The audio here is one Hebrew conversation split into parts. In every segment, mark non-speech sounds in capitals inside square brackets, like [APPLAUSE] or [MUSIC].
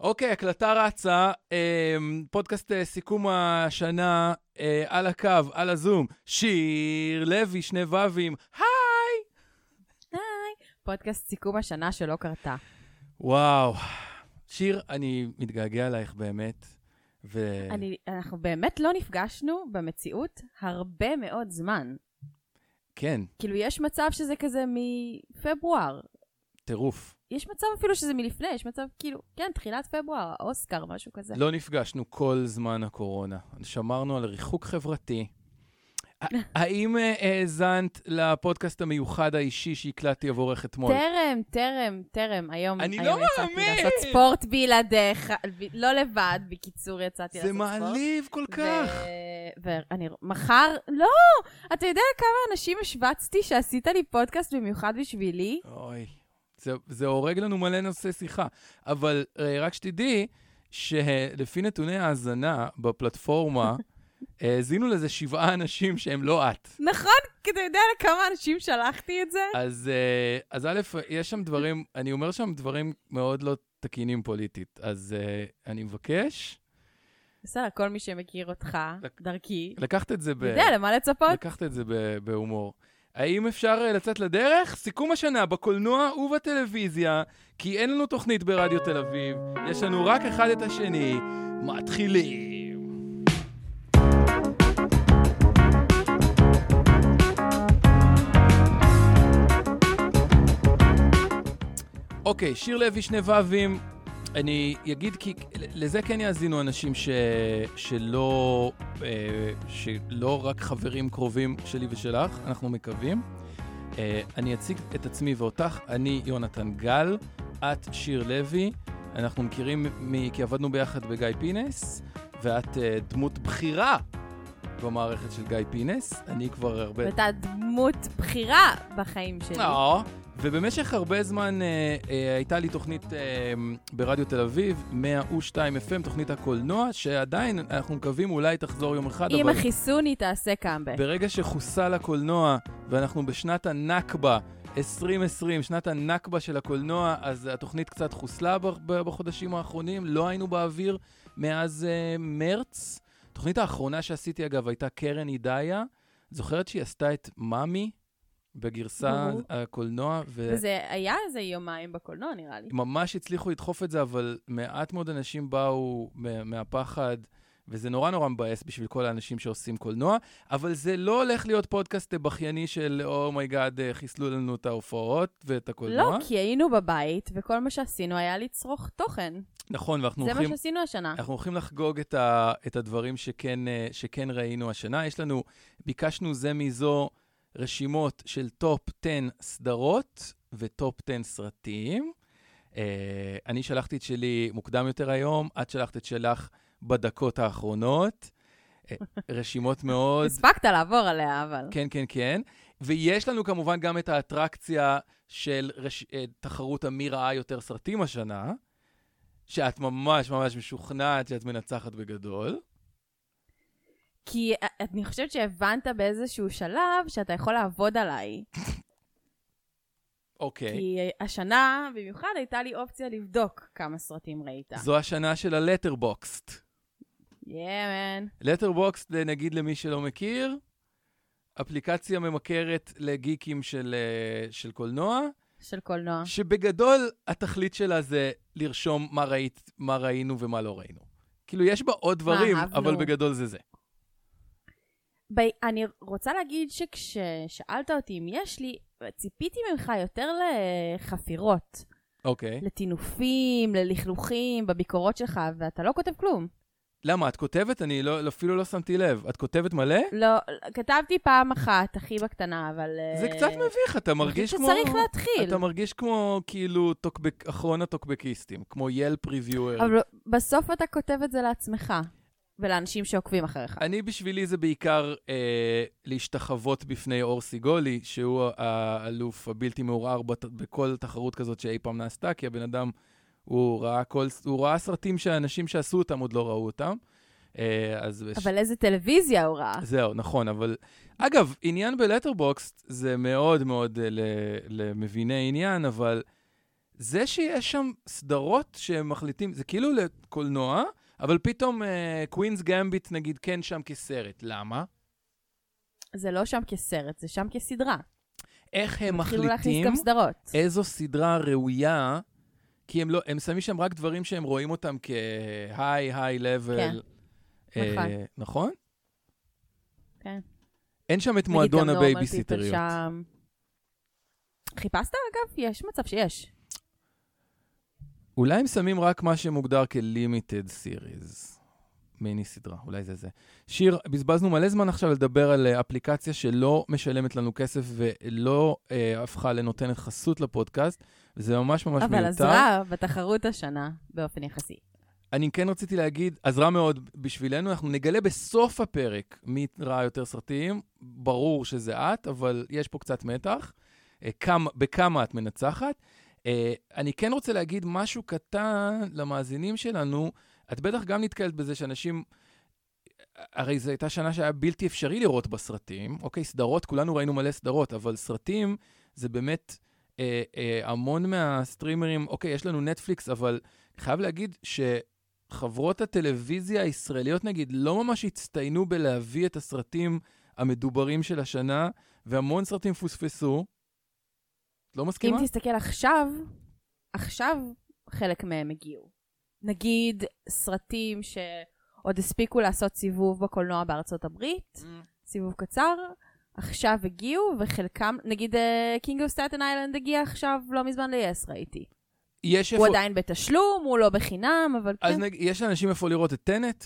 אוקיי, הקלטה רצה, אה, פודקאסט אה, סיכום השנה אה, על הקו, על הזום. שיר לוי, שני ו"ים, היי! היי. פודקאסט סיכום השנה שלא קרתה. וואו. שיר, אני מתגעגע אלייך באמת. ו... אני, אנחנו באמת לא נפגשנו במציאות הרבה מאוד זמן. כן, כאילו, יש מצב שזה כזה מפברואר. טירוף. יש מצב אפילו שזה מלפני, יש מצב כאילו, כן, תחילת פברואר, אוסקר, משהו כזה. לא נפגשנו כל זמן הקורונה. שמרנו על ריחוק חברתי. האם אה, האזנת לפודקאסט המיוחד האישי שהקלטתי עבורך אתמול? טרם, טרם, טרם. היום, אני לא יצאתי מאמין! לעשות ספורט בלעדיך, לא לבד, בקיצור, יצאתי זה לעשות ספורט. מעליב כל כך. ואני, מחר, לא! אתה יודע כמה אנשים השווצתי שעשית לי פודקאסט במיוחד בשבילי? אוי, זה, זה הורג לנו מלא נושאי שיחה. אבל אה, רק שתדעי שלפי נתוני ההאזנה בפלטפורמה, [LAUGHS] האזינו לזה שבעה אנשים שהם לא את. נכון, כי אתה יודע לכמה אנשים שלחתי את זה? אז, אה, אז א', יש שם דברים, אני אומר שם דברים מאוד לא תקינים פוליטית, אז אה, אני מבקש בסדר, כל מי שמכיר אותך, לק- דרכי, לקחת את זה ב... יודע למה לצפות? לקחת את זה בהומור. האם אפשר אה, לצאת לדרך? סיכום השנה בקולנוע ובטלוויזיה, כי אין לנו תוכנית ברדיו תל אביב, יש לנו רק אחד את השני. מתחילים. אוקיי, שיר לוי, שני ו"ים. אני אגיד כי לזה כן יאזינו אנשים ש... שלא, אה, שלא רק חברים קרובים שלי ושלך, אנחנו מקווים. אה, אני אציג את עצמי ואותך, אני יונתן גל, את שיר לוי, אנחנו מכירים מ... כי עבדנו ביחד בגיא פינס, ואת אה, דמות בכירה במערכת של גיא פינס, אני כבר הרבה... ואתה דמות בכירה בחיים שלי. אה, ובמשך הרבה זמן אה, אה, הייתה לי תוכנית אה, ברדיו תל אביב, 102 FM, תוכנית הקולנוע, שעדיין אנחנו מקווים אולי תחזור יום אחד, עם אבל החיסון היא תעשה קאמבק. ברגע שחוסל הקולנוע, ואנחנו בשנת הנכבה, 2020, שנת הנכבה של הקולנוע, אז התוכנית קצת חוסלה בחודשים האחרונים, לא היינו באוויר מאז אה, מרץ. התוכנית האחרונה שעשיתי, אגב, הייתה קרן הידאיה. זוכרת שהיא עשתה את מאמי בגרסה ברור. הקולנוע, ו... וזה היה איזה יומיים בקולנוע, נראה לי. ממש הצליחו לדחוף את זה, אבל מעט מאוד אנשים באו מה- מהפחד, וזה נורא נורא מבאס בשביל כל האנשים שעושים קולנוע, אבל זה לא הולך להיות פודקאסט בכייני של oh my god, חיסלו לנו את ההופעות ואת הקולנוע. לא, כי היינו בבית, וכל מה שעשינו היה לצרוך תוכן. נכון, ואנחנו זה מה הולכים... שעשינו השנה. אנחנו הולכים לחגוג את, ה, את הדברים שכן, אה, שכן ראינו השנה. יש לנו, ביקשנו זה מזו רשימות של top 10 סדרות ו top 10 סרטים. אה, אני שלחתי את שלי מוקדם יותר היום, את שלחת את שלך בדקות האחרונות. אה, [LAUGHS] רשימות מאוד... הספקת לעבור עליה, אבל... כן, כן, כן. ויש לנו כמובן גם את האטרקציה של רש... אה, תחרות המי ראה יותר סרטים השנה, שאת ממש ממש משוכנעת שאת מנצחת בגדול. כי אה, אני חושבת שהבנת באיזשהו שלב שאתה יכול לעבוד עליי. אוקיי. כי השנה, במיוחד, הייתה לי אופציה לבדוק כמה סרטים ראית. זו השנה של הלטרבוקסט. יאמן. לטרבוקסט, נגיד למי שלא מכיר, אפליקציה ממכרת לגיקים של, אה, של קולנוע, של קולנוע. שבגדול התכלית שלה זה לרשום מה, ראית, מה ראינו ומה לא ראינו. כאילו, יש בה עוד דברים. אבל בגדול זה זה. ב- אני רוצה להגיד שכששאלת אותי אם יש לי, ציפיתי ממך יותר לחפירות, אוקיי. לטינופים, ללכלוכים, בביקורות שלך, ואתה לא כותב כלום. למה? את כותבת? אני לא, אפילו לא שמתי לב. את כותבת מלא? לא, כתבתי פעם אחת, הכי בקטנה, אבל... זה אה, קצת מביך, אתה מרגיש כמו... שצריך להתחיל. אתה מרגיש כמו, כאילו, טוקבק, אחרון הטוקבקיסטים, כמו ילפ ריוויואר. אבל בסוף אתה כותב את זה לעצמך, ולאנשים שעוקבים אחריך. אני בשבילי זה בעיקר אה, להשתחוות בפני אור סיגולי, שהוא האלוף הבלתי מעורער בת, בכל תחרות כזאת שאי פעם נעשתה, כי הבן אדם, הוא ראה, כל, הוא ראה סרטים שאנשים שעשו אותם עוד לא ראו אותם. אה, אז... בש- אבל איזה טלוויזיה הוא ראה. זהו, נכון, אבל... אגב, עניין בלטרבוקסט זה מאוד מאוד אה, ל- למביני עניין, אבל זה שיש שם סדרות שהם מחליטים, זה כאילו לקולנוע, אבל פתאום Queen's uh, Gambit נגיד כן שם כסרט. למה? זה לא שם כסרט, זה שם כסדרה. איך הם מחליטים. איזו סדרה ראויה, כי הם, לא, הם שמים שם רק דברים שהם רואים אותם high level. כן, נכון. נכון? כן. אין שם את מועדון הבייביסיטריות. חיפשת אגב? יש מצב שיש. אולי הם שמים רק מה שמוגדר כ-limited series. מיני סדרה, אולי זה זה. שיר, בזבזנו מלא זמן עכשיו לדבר על אה, אפליקציה שלא משלמת לנו כסף ולא אה, הפכה לנותנת חסות לפודקאסט, וזה ממש ממש אבל מיותר. עזרה בתחרות השנה באופן יחסי. אני כן רציתי להגיד, עזרה מאוד בשבילנו, אנחנו נגלה בסוף הפרק מי ראה יותר סרטים. ברור שזה את, אבל יש פה קצת מתח. אה, כמה, בכמה את מנצחת. אה, אני כן רוצה להגיד משהו קטן למאזינים שלנו. את בטח גם נתקלת בזה שאנשים... הרי זו הייתה שנה שהיה בלתי אפשרי לראות בה סרטים. אוקיי, סדרות, כולנו ראינו מלא סדרות, אבל סרטים זה באמת אה, אה, המון מהסטרימרים, אוקיי, יש לנו נטפליקס, אבל חייב להגיד שחברות הטלוויזיה הישראליות, נגיד, לא ממש הצטיינו בלהביא את הסרטים המדוברים של השנה, והמון סרטים פוספסו. לא מסכימה? אם תסתכל עכשיו, עכשיו חלק מהם הגיעו. נגיד סרטים שעוד הספיקו לעשות סיבוב בקולנוע בארצות הברית, Mm. סיבוב קצר, עכשיו הגיעו, וחלקם, נגיד King of Staten Island הגיע עכשיו לא מזמן ל-yes ראיתי. יש הוא איפה... עדיין בתשלום, הוא לא בחינם, אבל אז כן. נג... יש לאנשים איפה לראות את Tenet?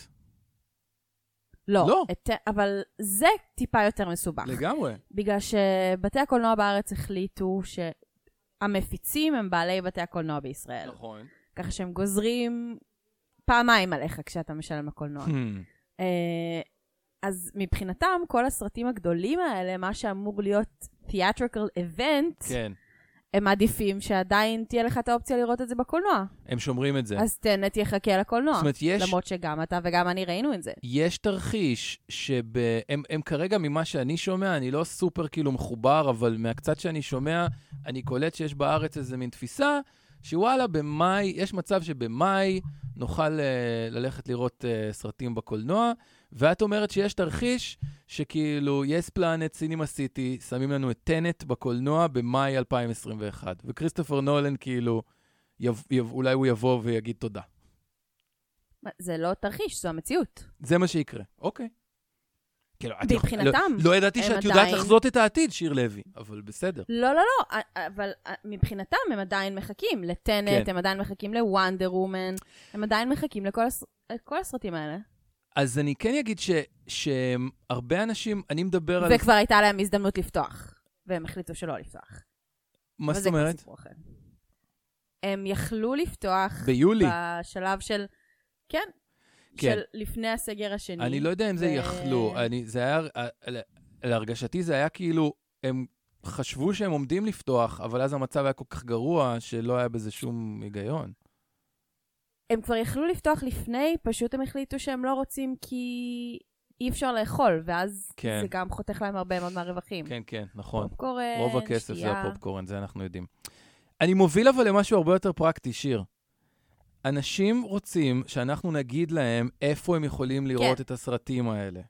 לא. לא. את, אבל זה טיפה יותר מסובך. לגמרי. בגלל שבתי הקולנוע בארץ החליטו שהמפיצים הם בעלי בתי הקולנוע בישראל. נכון. ככה שהם גוזרים פעמיים עליך כשאתה משלם לקולנוע. Hmm. אה, אז מבחינתם, כל הסרטים הגדולים האלה, מה שאמור להיות theatrical event, כן, הם מעדיפים שעדיין תהיה לך את האופציה לראות את זה בקולנוע. הם שומרים את זה. אז Tenet יחכה לקולנוע. זאת אומרת, יש... למרות שגם אתה וגם אני ראינו את זה. יש תרחיש שב... הם, הם כרגע, ממה שאני שומע, אני לא סופר כאילו מחובר, אבל מהקצת שאני שומע, אני קולט שיש בארץ איזה מין תפיסה, שוואלה, במאי, יש מצב שבמאי נוכל uh, ללכת לראות uh, סרטים בקולנוע, זאת אומרת שיש תרחיש שכאילו, יס פלנט, סינימה סיטי, שמים לנו את Tenet בקולנוע במאי 2021, וכריסטופר נולן כאילו, יב, יב, אולי הוא יבוא ויגיד תודה. זה לא תרחיש, זו המציאות. זה מה שיקרה, אוקיי. כאילו, את מבחינתם, לא, לא ידעתי שאת יודעת עדיין- לחזות את העתיד, שיר לוי, אבל בסדר. לא, לא, לא, אבל מבחינתם הם עדיין מחכים לטנט, כן. הם עדיין מחכים לוונדר וומן, הם עדיין מחכים לכל הס... כל הסרטים האלה. אז אני כן אגיד ש, שהרבה אנשים, אני מדבר על... וכבר הייתה להם הזדמנות לפתוח, והם החליטו שלא לפתוח. מה זאת אומרת? הם יכלו לפתוח ביולי. בשלב של, כן, כן. של לפני הסגר השני. אני לא יודע אם זה ו- יכלו. אני, זה היה, ל- להרגשתי זה היה כאילו, הם חשבו שהם עומדים לפתוח, אבל אז המצב היה כל כך גרוע, שלא היה בזה שום היגיון. הם כבר יכלו לפתוח לפני, פשוט הם החליטו שהם לא רוצים כי אי אפשר לאכול, ואז כן. זה גם חותך להם הרבה מאוד מהרווחים. כן, כן, נכון. פופקורן, רוב הכסף זה שתייה. הפופקורן, זה אנחנו יודעים. אני מוביל אבל למשהו הרבה יותר פרקטי, שיר. אנשים רוצים שאנחנו נגיד להם איפה הם יכולים לראות כן. את הסרטים האלה.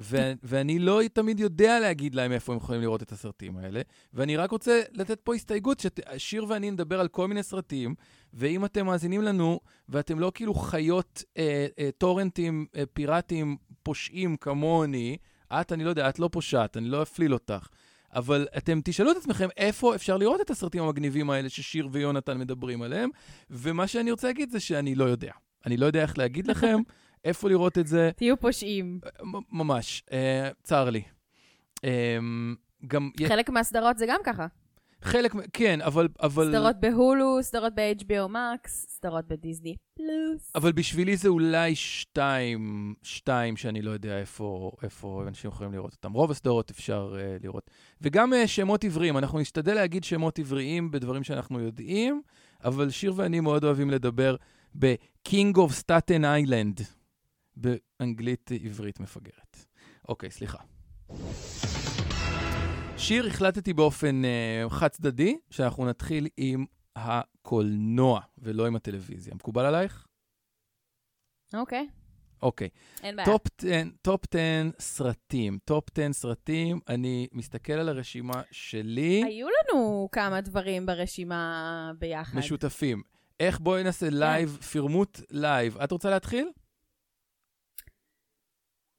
ו- ואני לא תמיד יודע להגיד להם איפה הם יכולים לראות את הסרטים האלה, ואני רק רוצה לתת פה הסתייגות, ששיר ואני נדבר על כל מיני סרטים, ואם אתם מאזינים לנו, ואתם לא כאילו חיות אה, אה, טורנטים אה, פיראטיים פושעים כמוני, את, אני לא יודע, את לא פושעת, אני לא אפליל אותך. אבל אתם תשאלו את עצמכם איפה אפשר לראות את הסרטים המגניבים האלה ששיר ויונתן מדברים עליהם, ומה שאני רוצה להגיד זה שאני לא יודע. אני לא יודע איך להגיד לכם [LAUGHS] איפה לראות את זה, תהיו פושעים. מ- ממש, אה, צר לי. אה, גם, חלק מהסדרות זה גם ככה. חלק, כן, אבל, אבל, סדרות בהולו, סדרות ב-HBO Max, סדרות בדיסני פלוס. אבל בשבילי זה אולי שתיים, שתיים שאני לא יודע איפה, איפה אנשים יכולים לראות אותם. רוב הסדרות אפשר uh, לראות. וגם uh, שמות עבריים, אנחנו נשתדל להגיד שמות עבריים בדברים שאנחנו יודעים, אבל שיר ואני מאוד אוהבים לדבר ב-King of Staten Island, באנגלית עברית מפגרת. אוקיי, סליחה. שיר, החלטתי באופן uh, חד צדדי שאנחנו נתחיל עם הקולנוע ולא עם הטלוויזיה. מקובל עלייך? אוקיי, אוקיי. אין בעיה. טופ 10, טופ 10 סרטים. טופ 10 סרטים, אני מסתכל על הרשימה שלי, היו לנו כמה דברים ברשימה ביחד. משותפים. איך בואי נעשה לייב, פירמוט לייב. את רוצה להתחיל?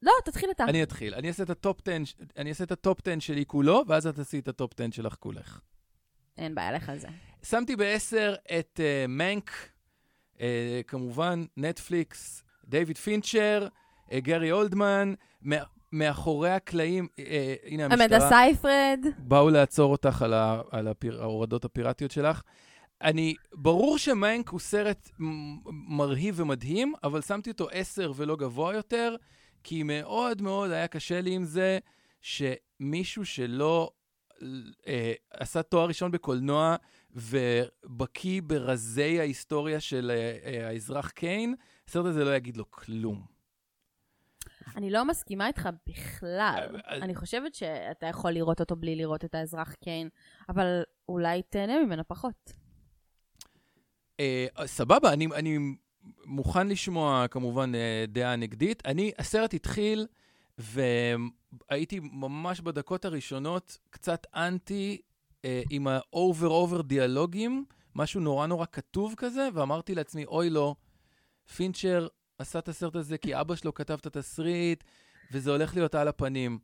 לא, תתחיל אתה. אני אתחיל. אני אעשה את הטופ 10, ש- אני אעשה את הטופ 10 שלי כולו, ואז את תעשי את הטופ 10 שלך כולך. אין בעיה, לך על זה. שמתי בעשר את uh, Mank, uh, כמובן, נטפליקס, דיוויד פינצ'ר, uh, גרי אולדמן, מה, מאחורי הקלעים, uh, הנה באה המשטרה, סייפרד. באו לעצור אותך על, ה, על הפיר, ההורדות הפיראטיות שלך. אני, ברור ש Mank הוא סרט מרהיב ומדהים, אבל שמתי אותו עשר ולא גבוה יותר, כי מאוד מאוד היה קשה לי עם זה שמישהו שלא אה, עשה תואר ראשון בקולנוע ובקיא ברזי ההיסטוריה של אה, אה, האזרח קיין, הסרט הזה לא יגיד לו כלום. אני לא מסכימה איתך בכלל. אני חושבת שאתה יכול לראות אותו בלי לראות את האזרח קיין, אבל אולי תהנה ממנו פחות. אה, סבבה, אני, אני מוכן לשמוע כמובן אה, דעה נגדית. אני, הסרט התחיל, והייתי ממש בדקות הראשונות קצת אנטי אה, עם ה over over דיאלוגים, משהו נורא נורא כתוב כזה, ואמרתי לעצמי, אוי לא, פינצ'ר עשה את הסרט הזה כי אבא שלו כתב את התסריט, וזה הולך להיות על הפנים.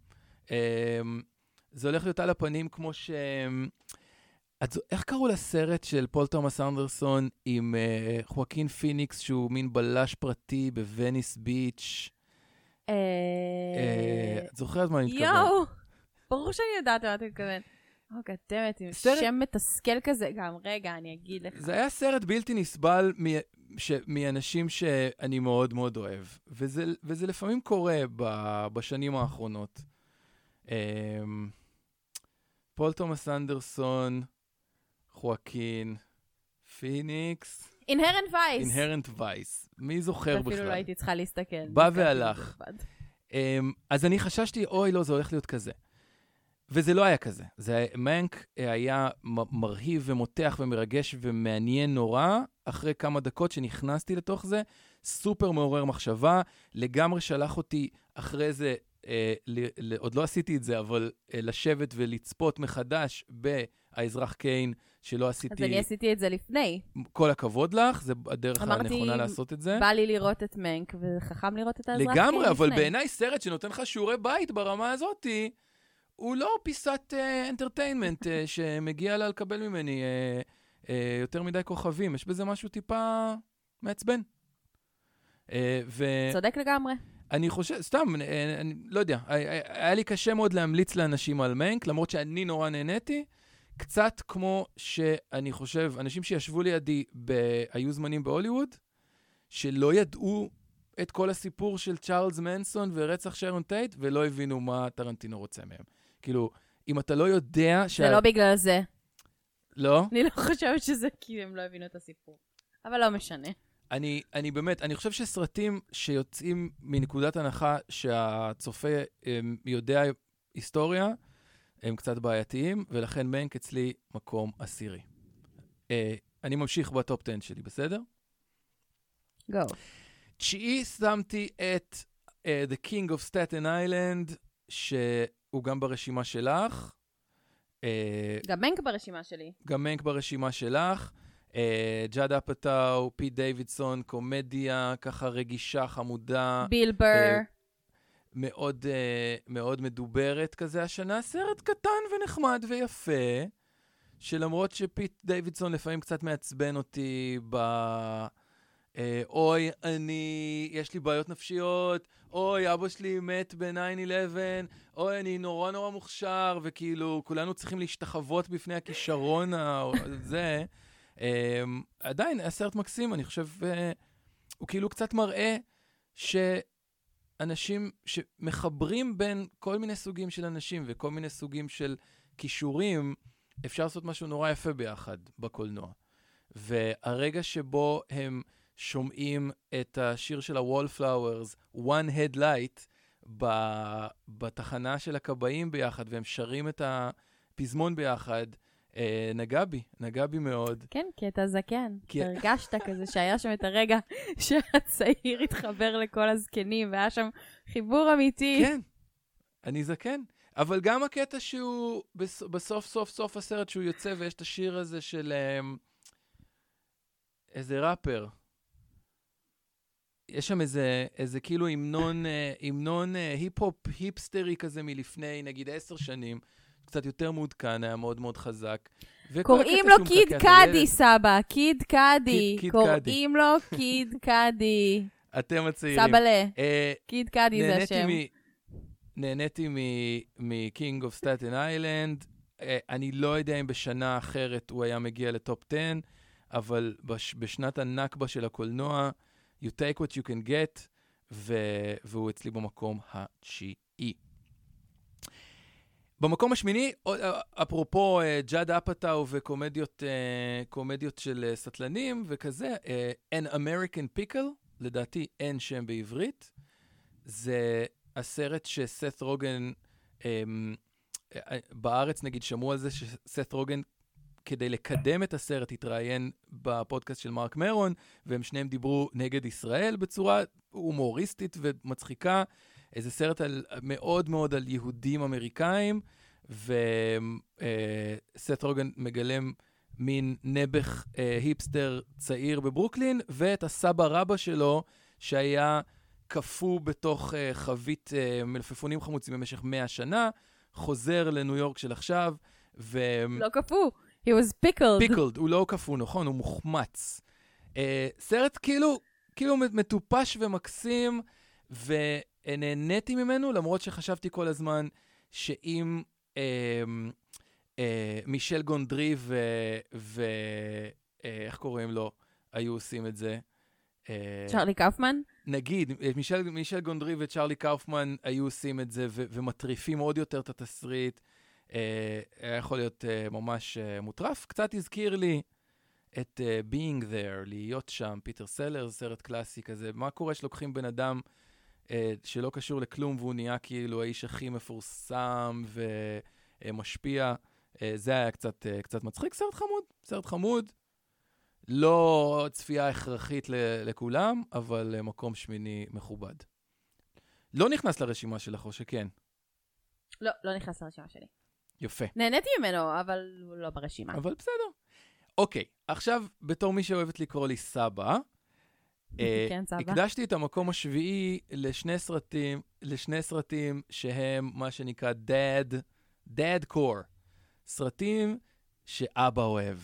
אה, זה הולך להיות על הפנים כמו ש... את, זו- איך קראו לסרט של פול תומאס אנדרסון עם אה, חואקין פיניקס, שהוא מין בלש פרטי בווניס ביץ'? אה, אה... את זוכרת מה אני מתכוון? יואו, ברור שאני יודעת מה אתה מתכוון. או, god damn it, עם סרט- שם מתסכל כזה. גם, רגע, אני אגיד לך. זה היה סרט בלתי נסבל מ- ש- מאנשים שאני מאוד מאוד אוהב, וזה, וזה לפעמים קורה ב- בשנים האחרונות. אמ, פול תומאס אנדרסון, חואקין, פיניקס, Inherent Vice. Inherent Vice. מי זוכר בכלל? אפילו לא הייתי צריכה להסתכל. בא והלך. Um, אז אני חששתי, אוי, לא, זה הולך להיות כזה. וזה לא היה כזה. זה היה- Mank היה מ- מרהיב ומותח ומרגש ומעניין נורא. אחרי כמה דקות שנכנסתי לתוך זה, סופר מעורר מחשבה, לגמרי שלח אותי אחרי זה, אה, עוד לא עשיתי את זה, אבל אה, לשבת ולצפות מחדש באזרח קיין, שלא אז עשיתי, אני עשיתי את זה לפני. כל הכבוד לך, זה הדרך אמרתי, הנכונה לעשות את זה. בא לי לראות את Mank, וחכם לראות את האזרח לגמרי, קיין אבל לפני. בעיניי סרט שנותן לך שיעורי בית ברמה הזאתי, הוא לא פיסת entertainment [LAUGHS] שמגיע לה לקבל ממני אה, אה, יותר מדי כוכבים. יש בזה משהו טיפה מעצבן. אה, צודק לגמרי. ואני חושב, סתם, אני לא יודע, היה- לי קשה מאוד להמליץ לאנשים על מנק, למרות שאני נורא נהניתי. קצת כמו שאני חושב, אנשים שישבו לידי, ב- היו זמנים בהוליווד, שלא ידעו את כל הסיפור של צ'ארלס מנסון ורצח שרון טייט, ולא הבינו מה טרנטינו רוצה מהם. כאילו, אם אתה לא יודע שה... זה לא בגלל זה. לא? אני לא חושבת שזה כי הם לא הבינו את הסיפור. אבל לא משנה. אני, אני באמת, אני חושב שסרטים שיוצאים מנקודת הנחה שהצופה הם, יודע היסטוריה, הם קצת בעייתיים, ולכן מנק אצלי מקום עשירי. אה, אני ממשיך בטופ 10 שלי, בסדר? גו. תשיעי שמתי את uh, The King of Staten Island, שהוא גם ברשימה שלך. Uh, גם Mank ברשימה שלי. גם Mank ברשימה שלך. אה, ג'אד אפאטאו, פיט דיווידסון, קומדיה, ככה רגישה, חמודה, ביל בר. אה, מאוד, אה, מאוד מדוברת כזה השנה. סרט קטן ונחמד ויפה, שלמרות שפיט דיווידסון לפעמים קצת מעצבן אותי ב... אוי, אני, יש לי בעיות נפשיות, אוי, אבא שלי מת ב-9-11, אוי, אני נורא נורא מוכשר, וכאילו, כולנו צריכים להשתחוות בפני הכישרון הזה. [LAUGHS] אה, עדיין, היה סרט מקסים, אני חושב, אה, הוא כאילו קצת מראה שאנשים שמחברים בין כל מיני סוגים של אנשים וכל מיני סוגים של כישורים, אפשר לעשות משהו נורא יפה ביחד בקולנוע. והרגע שבו הם שומעים את השיר של ה-Wallflowers, One Headlight, ב- בתחנה של הכבאים ביחד, והם שרים את הפזמון ביחד, נגע בי, נגע בי מאוד. כן, כי אתה זקן. כי- הרגשת כזה שהיה שם את הרגע [LAUGHS] שהצעיר התחבר לכל הזקנים, והיה שם חיבור אמיתי. כן, אני זקן. אבל גם הקטע שהוא, בס- בסוף סוף סוף הסרט שהוא יוצא ויש את השיר הזה של אמ, איזה ראפר. יש שם איזה, איזה כאילו המנון, אה, המנון אה, היפ-הופ היפסטרי כזה מלפני נגיד עשר שנים, קצת יותר מעודכן, היה מאוד מאוד חזק. קוראים לו קיד קאדי. סבא, קיד קאדי. קוראים לו קיד [LAUGHS] קאדי. אתם הצעירים. סבאלה, אה, קיד קאדי זה השם. נהניתי מ King of Staten Island. אני לא יודע אם בשנה אחרת הוא היה מגיע לטופ 10, אבל בש, בשנת הנכבה של הקולנוע, you take what you can get, ו, והוא אצלי במקום התשיעי. במקום השמיני, עוד- אפרופו אה, ג'אד אפאטאו וקומדיות אה, של אה, סטלנים וכזה, אה, An American Pickle, לדעתי אין שם בעברית. זה הסרט שסת רוגן, אמ, אה, בארץ נגיד שמעו על זה שסת רוגן, כדי לקדם את הסרט, התראיין בפודקאסט של מרק מרון, והם שניהם דיברו נגד ישראל בצורה הומוריסטית ומצחיקה. איזה סרט על, מאוד מאוד על יהודים אמריקאים, וסת רוגן מגלם מין נעבך אה, היפסטר צעיר בברוקלין, ואת הסבא רבא שלו, שהיה קפוא בתוך uh, חבית uh, מלפפונים חמוצים במשך 100 שנה, חוזר לניו יורק של עכשיו, ו... לא קפוא, he was pickled. פיקלד, הוא לא קפוא, נכון? הוא מוחמץ. Uh, סרט כאילו, כאילו מטופש ומקסים, ונהניתי ממנו, למרות שחשבתי כל הזמן שאם uh, uh, מישל גונדרי ו... ו uh, איך קוראים לו? היו עושים את זה. אה, צ'רלי קאופמן? נגיד, אה, מישל, מישל גונדרי וצ'רלי קאופמן היו עושים את זה ו- ומטריפים עוד יותר את התסריט. אה, היה יכול להיות אה, ממש אה, מוטרף. קצת הזכיר לי את אה, Being There, להיות שם, פיטר סלר, סרט קלאסי כזה. מה קורה שלוקחים בן אדם אה, שלא קשור לכלום והוא נהיה כאילו האיש הכי מפורסם ומשפיע? אה, זה היה קצת, אה, קצת מצחיק. סרט חמוד, סרט חמוד. לא צפייה הכרחית לכולם, אבל אה, מקום שמיני מכובד. לא נכנס לרשימה שלך, או שכן? לא, לא נכנס לרשימה שלי. יפה. נהניתי ממנו, אבל הוא לא ברשימה. אבל בסדר. אוקיי, עכשיו, בתור מי שאוהבת לקרוא לי סבא, אה, כן, סבא. הקדשתי את המקום השביעי לשני סרטים, לשני סרטים שהם מה שנקרא dad, dad core. סרטים שאבא אוהב.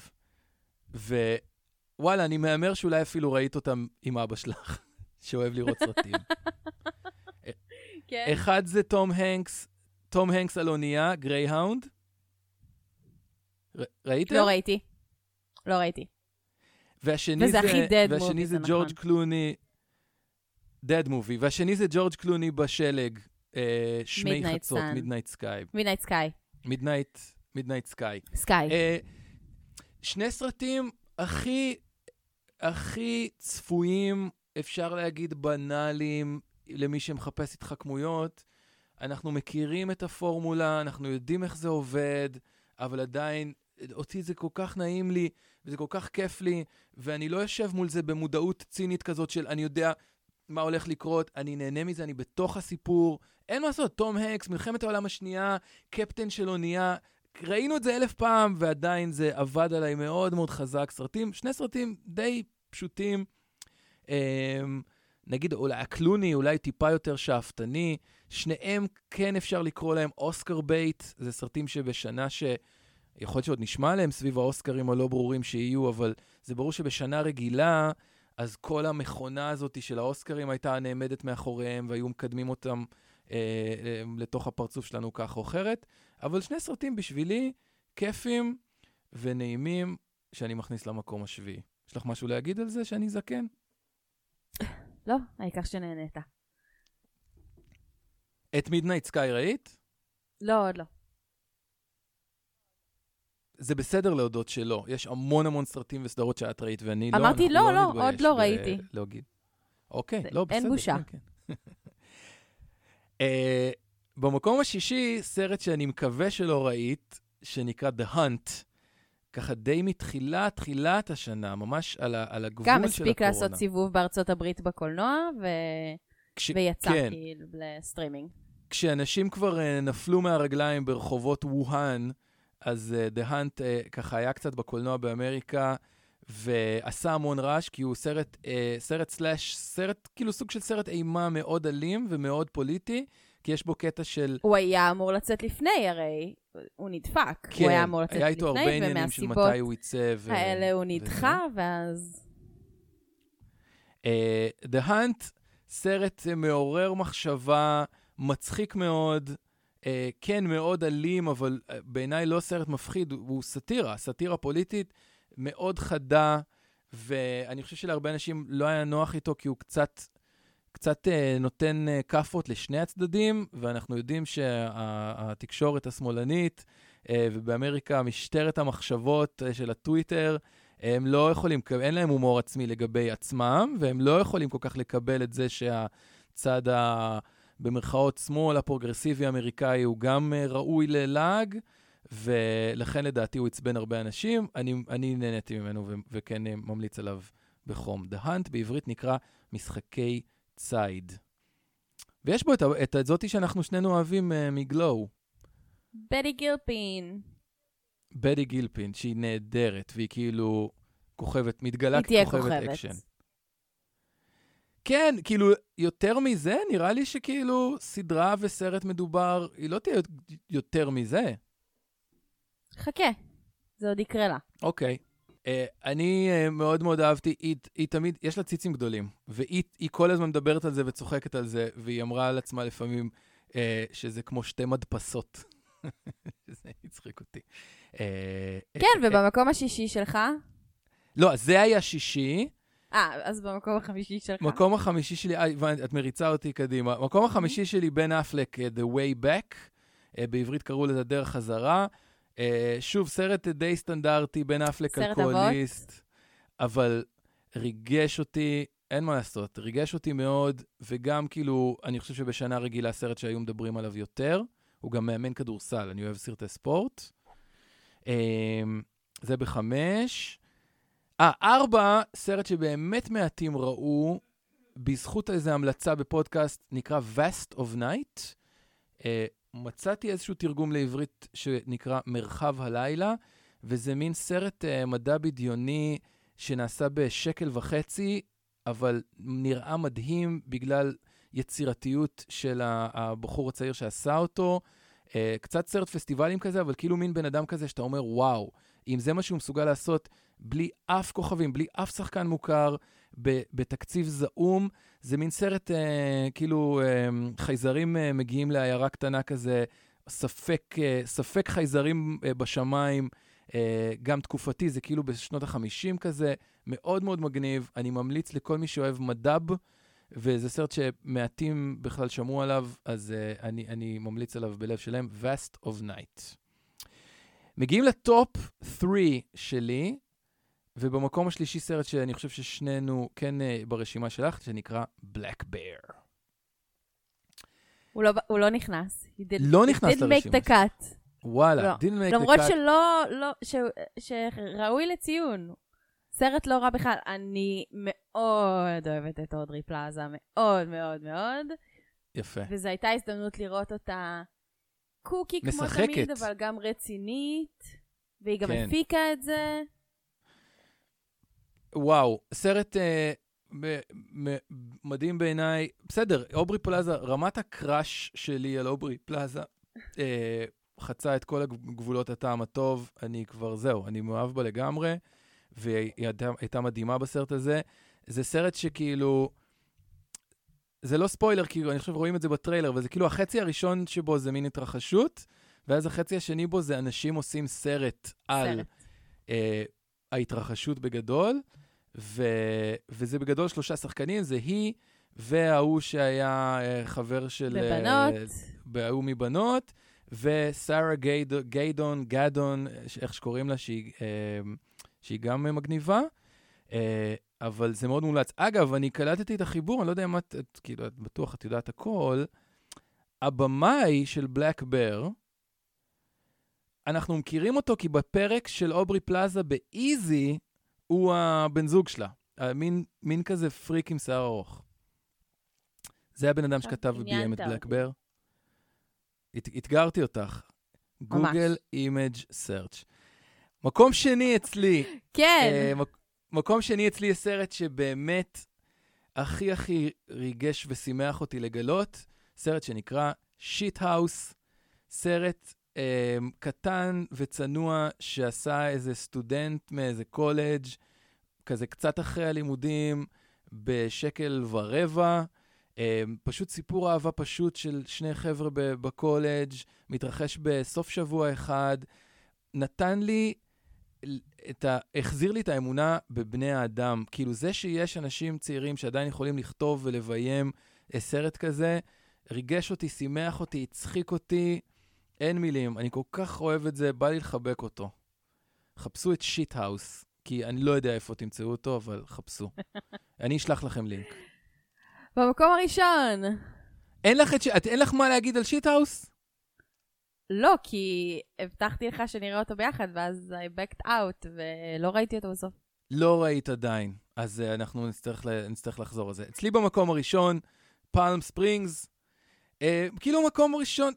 ווואלה, אני מהמר שאולי אפילו ראית אותם עם אבא שלך, [LAUGHS] שאוהב לראות סרטים. כן. אחד זה תום הנקס, תום הנקס על אונייה, Greyhound. ראיתם? לא ראיתי. לא ראיתי. והשני וזה זה, הכי dad והשני movie, זה זה ג'ורג' נכון. קלוני, dad movie, והשני זה ג'ורג' קלוני בשלג, אה, שמי Midnight חצות. Midnight Sky. Midnight Sky. Midnight, Midnight Sky. Sky. אה, שני סרטים הכי, הכי צפויים, אפשר להגיד בנאליים, למי שמחפש התחכמויות. אנחנו מכירים את הפורמולה, אנחנו יודעים איך זה עובד, אבל עדיין, אותי זה כל כך נעים לי, וזה כל כך כיף לי, ואני לא יושב מול זה במודעות צינית כזאת של אני יודע מה הולך לקרות, אני נהנה מזה, אני בתוך הסיפור. אין מה לעשות, תום הנקס, מלחמת העולם השנייה, קפטן של אונייה, ראינו את זה אלף פעם, ועדיין זה עבד עליי מאוד מאוד חזק. סרטים, שני סרטים די פשוטים. אמ, נגיד, אולי הקלוני, אולי טיפה יותר שאפתני. שניהם כן אפשר לקרוא להם Oscar bait. זה סרטים שבשנה ש... יכול להיות שעוד נשמע עליהם סביב האוסקרים הלא ברורים שיהיו, אבל זה ברור שבשנה רגילה, אז כל המכונה הזאת של האוסקרים הייתה נעמדת מאחוריהם, והיו מקדמים אותם אה, אה, לתוך הפרצוף שלנו כך או אחרת. אבל שני סרטים בשבילי כיפים ונעימים שאני מכניס למקום השביעי. יש לך משהו להגיד על זה שאני זקן? לא, העיקר שנהנית. את מידנייט סקאי ראית? לא, עוד לא. זה בסדר להודות שלא. יש המון המון סרטים וסדרות שאת ראית, ואני לא... אמרתי אנחנו לא, לא, נתבייש עוד לא ראיתי. להגיד. אוקיי, זה- לא, בסדר. אין בושה. כן, כן. [LAUGHS] אה, במקום השישי, סרט שאני מקווה שלא ראית, שנקרא The Hunt, ככה די מתחילת, תחילת השנה, ממש על, ה, על הגבול של גם הקורונה. הספיק לעשות סיבוב בארצות הברית בקולנוע, ו... כש, ויצא כן, כאילו לסטרימינג. כשאנשים כבר uh, נפלו מהרגליים ברחובות ווהאן, אז uh, The Hunt uh, ככה היה קצת בקולנוע באמריקה, ועשה המון רעש, כי הוא סרט, uh, סרט slash, סרט, כאילו סוג של סרט אימה מאוד אלים ומאוד פוליטי, כי יש בו קטע של... הוא היה אמור לצאת לפני, הרי הוא נדפק. כן, הוא היה אמור לצאת היה איתו הרבה לפני, עניינים של ומהסיבות מתי הוא יצא. ו... האלה הוא וזה. נדחה, ואז... Uh, The Hunt, סרט uh, מעורר מחשבה, מצחיק מאוד, uh, כן, מאוד אלים, אבל uh, בעיניי לא סרט מפחיד, הוא, סאטירה, סאטירה פוליטית מאוד חדה, ואני חושב שלהרבה אנשים לא היה נוח איתו, כי הוא קצת, קצת uh, נותן uh, כאפות לשני הצדדים, ואנחנו יודעים שהתקשורת השמאלנית, uh, ובאמריקה משטרת המחשבות uh, של הטוויטר, הם לא יכולים, אין להם הומור עצמי לגבי עצמם, והם לא יכולים כל כך לקבל את זה שהצד ה... במרכאות שמאל הפרוגרסיבי האמריקאי הוא גם אה, ראוי ללעג, ולכן לדעתי הוא עצבן הרבה אנשים. אני, אני נהניתי ממנו ו- וכן אה, ממליץ עליו בחום. The Hunt בעברית נקרא משחקי ציד. ויש בו את, את זאתי שאנחנו שנינו אוהבים uh, מ GLOW, בטי גילפין. בטי גילפין, שהיא נהדרת, והיא כאילו כוכבת, מתגלה ככוכבת כוכבת. אקשן. כן, כאילו, יותר מזה, נראה לי שכאילו סדרה וסרט מדובר, היא לא תהיה יותר מזה. חכה, זה עוד יקרה לה. אוקיי. Uh, אני uh, מאוד מאוד אהבתי, היא, היא תמיד, יש לה ציצים גדולים, והיא היא כל הזמן מדברת על זה וצוחקת על זה, והיא אמרה על עצמה לפעמים uh, שזה כמו שתי מדפסות. [LAUGHS] זה הצחיק אותי. Uh, כן, ובמקום השישי שלך? לא, זה היה שישי. אה, אז במקום החמישי שלך? מקום החמישי שלי, אה, את מריצה אותי קדימה. מקום החמישי שלי, בן אפלק, uh, The Way Back, uh, בעברית קראו לזה דרך חזרה. שוב, סרט די סטנדרטי, בן אפלק אלכוהוליסט, אבל ריגש אותי, אין מה לעשות, ריגש אותי מאוד, וגם כאילו, אני חושב שבשנה רגילה סרט שהיו מדברים עליו יותר. הוא גם מאמן כדורסל, אני אוהב סרטי ספורט. זה בחמש. אה, ארבע, סרט שבאמת מעטים ראו, בזכות איזו המלצה בפודקאסט, נקרא Vast of Night. Uh, מצאתי איזשהו תרגום לעברית שנקרא מרחב הלילה, וזה מין סרט uh, מדע בדיוני שנעשה בשקל וחצי, אבל נראה מדהים בגלל יצירתיות של הבחור הצעיר שעשה אותו. Uh, קצת סרט פסטיבלים כזה, אבל כאילו מין בן אדם כזה שאתה אומר, וואו, אם זה מה שהוא מסוגל לעשות בלי אף כוכבים, בלי אף שחקן מוכר, ב- בתקציב זעום, זה מין סרט, אה, כאילו אה, חייזרים אה, מגיעים לעיירה קטנה כזה, ספק, אה, ספק חייזרים אה, בשמיים, אה, גם תקופתי, זה כאילו בשנות ה-50 כזה, מאוד מאוד מגניב. אני ממליץ לכל מי שאוהב מדב, וזה סרט שמעטים בכלל שמעו עליו, אז uh, אני, אני ממליץ עליו בלב שלם, Vast of Night. מגיעים לטופ 3 שלי, ובמקום השלישי סרט שאני חושב ששנינו כן uh, ברשימה שלך, שנקרא Black Bear. הוא לא, הוא לא נכנס. Did, לא נכנס he didn't make לרשימה the cut. וואלה, לא. didn't make למרות the cut. שלא, לא, ש, שראוי לציון. סרט לא רע בכלל. אני מאוד אוהבת את אודרי פלאזה, מאוד מאוד מאוד. יפה. וזו הייתה הזדמנות לראות אותה קוקי כמו משחקת. תמיד, אבל גם רצינית. והיא גם כן. הפיקה את זה. וואו, סרט אה, מ- מ- מדהים בעיניי. בסדר, אוברי פלאזה, רמת ה crush שלי על אוברי פלאזה אה, חצה את כל גבולות הטעם הטוב. אני כבר, זהו, אני מאוהב בה לגמרי, והיא הייתה, הייתה מדהימה בסרט הזה. זה סרט שכאילו... זה לא ספוילר, כי אני חושב רואים את זה בטריילר, וזה כאילו החצי הראשון שבו זה מין התרחשות, ואז החצי השני בו זה אנשים עושים סרט על סרט. אה, ההתרחשות בגדול, ו, וזה בגדול שלושה שחקנים, זה היא וההוא שהיה אה, חבר של... אה, בבנות. בהוא מבנות, ושרה גייד, גיידון, גדון, איך שקוראים לה, שהיא, אה, שהיא גם אה, מגניבה. אה, אבל זה מאוד מומלץ. אגב, אני קלטתי את החיבור, אני לא יודע אם את, את כאילו, את בטוח, את יודעת הכל. הבמאי של Black Bear, אנחנו מכירים אותו כי בפרק של אוברי פלאזה ב Easy, הוא הבן זוג שלה. מין, מין כזה פריק עם שיער ארוך. זה הבן אדם שכתב וביים את Black Bear. את, אתגרתי אותך. Google Image Search. מקום שני אצלי. [LAUGHS] כן. Uh, מק, מקום שני אצלי יש סרט שבאמת הכי הכי ריגש ושימח אותי לגלות, סרט שנקרא Shithouse, סרט קטן וצנוע שעשה איזה סטודנט מאיזה קולג', כזה קצת אחרי הלימודים, בשקל ורבע. אמ, פשוט סיפור אהבה פשוט של שני חבר'ה בקולג', מתרחש בסוף שבוע אחד, נתן לי את ה... החזיר לי את האמונה בבני האדם. כאילו, זה שיש אנשים צעירים שעדיין יכולים לכתוב ולביים אה, סרט כזה, ריגש אותי, שימח אותי, הצחיק אותי, אין מילים. אני כל כך אוהב את זה, בא לי לחבק אותו. חפשו את Shithouse, כי אני לא יודע איפה תמצאו אותו, אבל חפשו. [LAUGHS] אני אשלח לכם לינק. במקום הראשון. אין לך, את ש... אין לך מה להגיד על Shithouse? לא, כי הבטחתי לך שנראה אותו ביחד, ואז I backed out, ולא ראיתי אותו בסוף. לא ראית עדיין, אז uh, אנחנו נצטרך, נצטרך לחזור על זה. אצלי במקום הראשון, פלם ספרינגס, uh, כאילו מקום ראשון,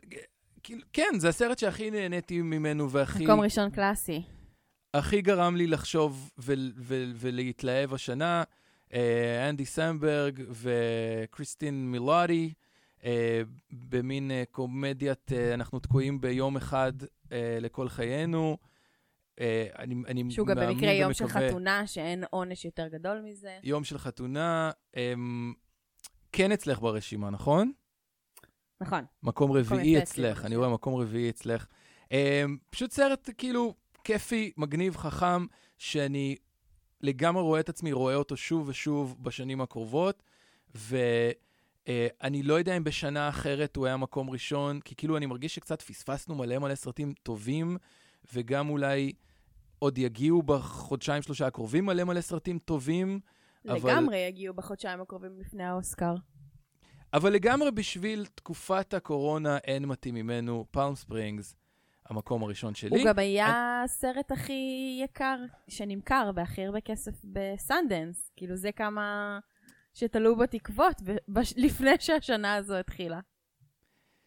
כאילו, כן, זה הסרט שהכי נהניתי ממנו והכי... מקום ראשון קלאסי. הכי גרם לי לחשוב ולהתלהב השנה. אה, אנדי סמברג וקריסטין מילוטי, אה, במין אה, קומדיית אנחנו תקועים ביום אחד לכל חיינו. אני, אני שהוא גם במקרה יום ומקווה, של חתונה, שאין עונש יותר גדול מזה. יום של חתונה, כן אצלך ברשימה, נכון? נכון. מקום רביעי אצלך, אני רואה מקום רביעי אצלך. פשוט סרט כאילו כיפי, מגניב, חכם, שאני לגמרי רואה את עצמי, רואה אותו שוב ושוב בשנים הקרובות, ואני uh, לא יודע אם בשנה אחרת הוא היה מקום ראשון, כי כאילו אני מרגיש שקצת פספסנו מלא מלא סרטים טובים, וגם אולי עוד יגיעו בחודשיים שלושה הקרובים מלא מלא סרטים טובים. לגמרי אבל... יגיעו בחודשיים הקרובים לפני האוסקר. אבל לגמרי בשביל תקופת הקורונה אין מתאים ממנו, פלם ספרינגס. המקום הראשון שלי. הוא גם היה הסרט הכי יקר שנמכר בהכי הרבה כסף בסנדנס. כאילו זה כמה שתלו בתקוות לפני שהשנה הזו התחילה.